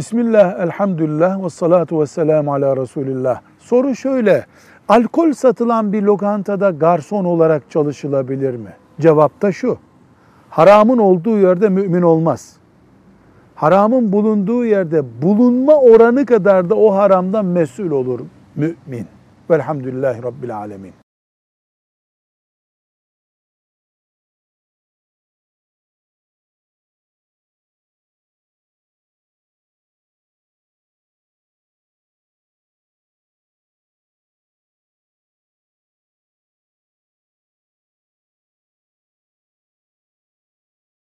Bismillah, elhamdülillah ve salatu ve selamu ala Resulillah. Soru şöyle, alkol satılan bir lokantada garson olarak çalışılabilir mi? Cevap da şu, haramın olduğu yerde mümin olmaz. Haramın bulunduğu yerde bulunma oranı kadar da o haramdan mesul olur mümin. Velhamdülillahi Rabbil Alemin.